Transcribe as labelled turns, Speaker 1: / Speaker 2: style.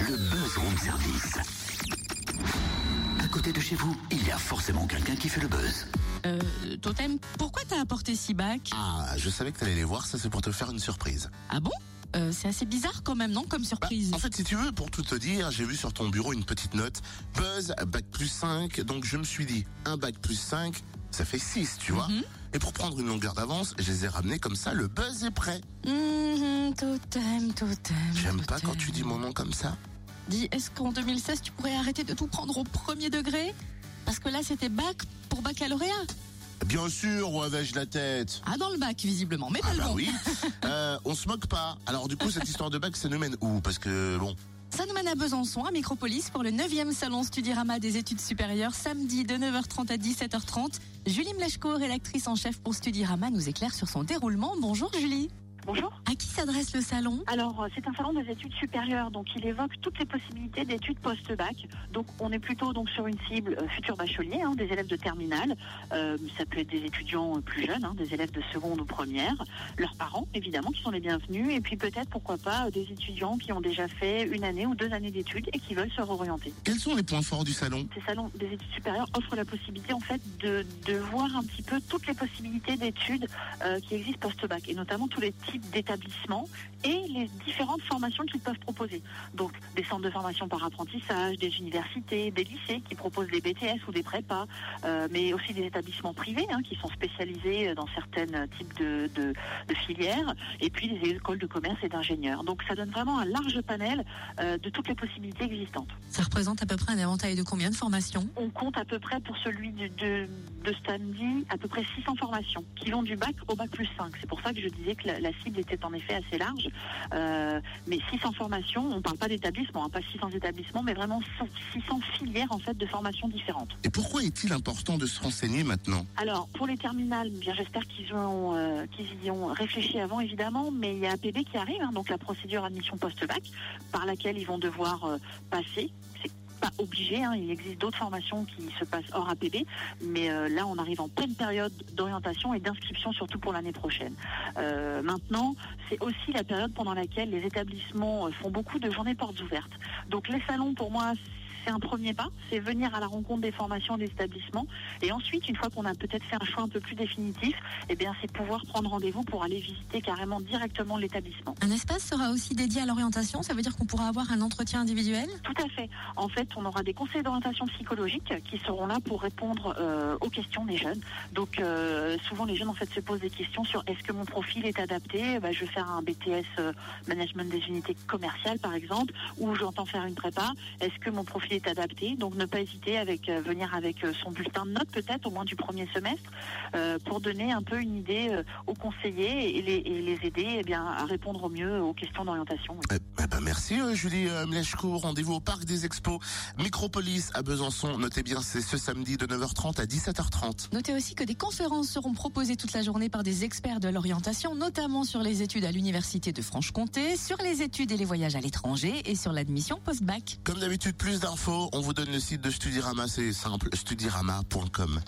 Speaker 1: le buzz room service. À côté de chez vous, il y a forcément quelqu'un qui fait le buzz.
Speaker 2: Euh, Totem, pourquoi t'as apporté six bacs?
Speaker 3: Ah, je savais que t'allais les voir, ça c'est pour te faire une surprise.
Speaker 2: Ah bon? Euh, C'est assez bizarre quand même, non? Comme
Speaker 3: Bah,
Speaker 2: surprise.
Speaker 3: en fait, si tu veux, pour tout te dire, j'ai vu sur ton bureau une petite note, Buzz, bac plus 5, donc je me suis dit, un bac plus 5, ça fait 6, tu vois
Speaker 2: Mhm.
Speaker 3: Et pour prendre une longueur d'avance, je les ai ramenés comme ça, le buzz est prêt. J'aime pas quand tu dis mon nom comme ça.
Speaker 2: Dis, est-ce qu'en 2016, tu pourrais arrêter de tout prendre au premier degré? Parce que là, c'était bac pour baccalauréat.
Speaker 3: Bien sûr, où avais-je la tête?
Speaker 2: Ah, dans le bac, visiblement, mais pas
Speaker 3: Ah
Speaker 2: le
Speaker 3: bah
Speaker 2: bon.
Speaker 3: oui, euh, on se moque pas. Alors du coup, cette histoire de bac, ça nous mène où? Parce que bon,
Speaker 2: Ça nous mène à Besançon, à Micropolis, pour le 9e salon Studirama des études supérieures, samedi de 9h30 à 17h30. Julie Mlechko, rédactrice en chef pour Studirama, nous éclaire sur son déroulement. Bonjour Julie.
Speaker 4: Bonjour.
Speaker 2: À qui s'adresse le salon
Speaker 4: Alors, euh, c'est un salon des études supérieures, donc il évoque toutes les possibilités d'études post-bac. Donc, on est plutôt donc sur une cible euh, futur bachelier, hein, des élèves de terminale. Euh, ça peut être des étudiants euh, plus jeunes, hein, des élèves de seconde ou première, leurs parents évidemment qui sont les bienvenus, et puis peut-être pourquoi pas euh, des étudiants qui ont déjà fait une année ou deux années d'études et qui veulent se réorienter.
Speaker 3: quels sont les points forts du salon?
Speaker 4: Ces salons des études supérieures offrent la possibilité en fait de, de voir un petit peu toutes les possibilités d'études euh, qui existent post-bac et notamment tous les types d'établissements et les différentes formations qu'ils peuvent proposer. Donc des centres de formation par apprentissage, des universités, des lycées qui proposent des BTS ou des prépas, euh, mais aussi des établissements privés hein, qui sont spécialisés dans certains types de, de, de filières et puis des écoles de commerce et d'ingénieurs. Donc ça donne vraiment un large panel euh, de toutes les possibilités existantes.
Speaker 2: Ça représente à peu près un éventail de combien de formations?
Speaker 4: On compte à peu près pour celui de, de, de samedi à peu près 600 formations qui vont du bac au bac plus 5. C'est pour ça que je disais que la, la cible était en effet assez large. Euh, mais 600 formations, on ne parle pas d'établissements, hein, pas 600 établissements, mais vraiment 600 filières en fait de formations différentes.
Speaker 3: Et pourquoi est-il important de se renseigner maintenant?
Speaker 4: Alors pour les terminales, bien j'espère qu'ils ont euh, qu'ils y ont réfléchi avant évidemment, mais il y a APB qui arrive, hein, donc la procédure admission post-bac, par laquelle ils vont devoir euh, passer. C'est pas obligé, hein, il existe d'autres formations qui se passent hors APB, mais euh, là on arrive en pleine période d'orientation et d'inscription surtout pour l'année prochaine. Euh, maintenant, c'est aussi la période pendant laquelle les établissements euh, font beaucoup de journées portes ouvertes. Donc les salons pour moi c'est un premier pas, c'est venir à la rencontre des formations des établissements. Et ensuite, une fois qu'on a peut-être fait un choix un peu plus définitif, eh bien, c'est pouvoir prendre rendez-vous pour aller visiter carrément directement l'établissement.
Speaker 2: Un espace sera aussi dédié à l'orientation, ça veut dire qu'on pourra avoir un entretien individuel?
Speaker 4: Tout à fait. En fait, on aura des conseils d'orientation psychologique qui seront là pour répondre euh, aux questions des jeunes. Donc, euh, souvent, les jeunes en fait se posent des questions sur est-ce que mon profil est adapté? Bah, Je vais faire un BTS euh, management des unités commerciales, par exemple, ou j'entends faire une prépa. Est-ce que mon profil est adapté Donc, ne pas hésiter avec euh, venir avec euh, son bulletin de notes peut-être au moins du premier semestre euh, pour donner un peu une idée euh, aux conseillers et les, et les aider eh bien, à répondre au mieux aux questions d'orientation.
Speaker 3: Eh eh ben merci euh, Julie euh, Mlechko. Rendez-vous au parc des expos Micropolis à Besançon. Notez bien, c'est ce samedi de 9h30 à 17h30.
Speaker 2: Notez aussi que des conférences seront proposées toute la journée par des experts de l'orientation, notamment sur les études à l'Université de Franche-Comté, sur les études et les voyages à l'étranger et sur l'admission post-bac.
Speaker 3: Comme d'habitude, plus d'infos, on vous donne le site de Studirama, c'est simple, studirama.com.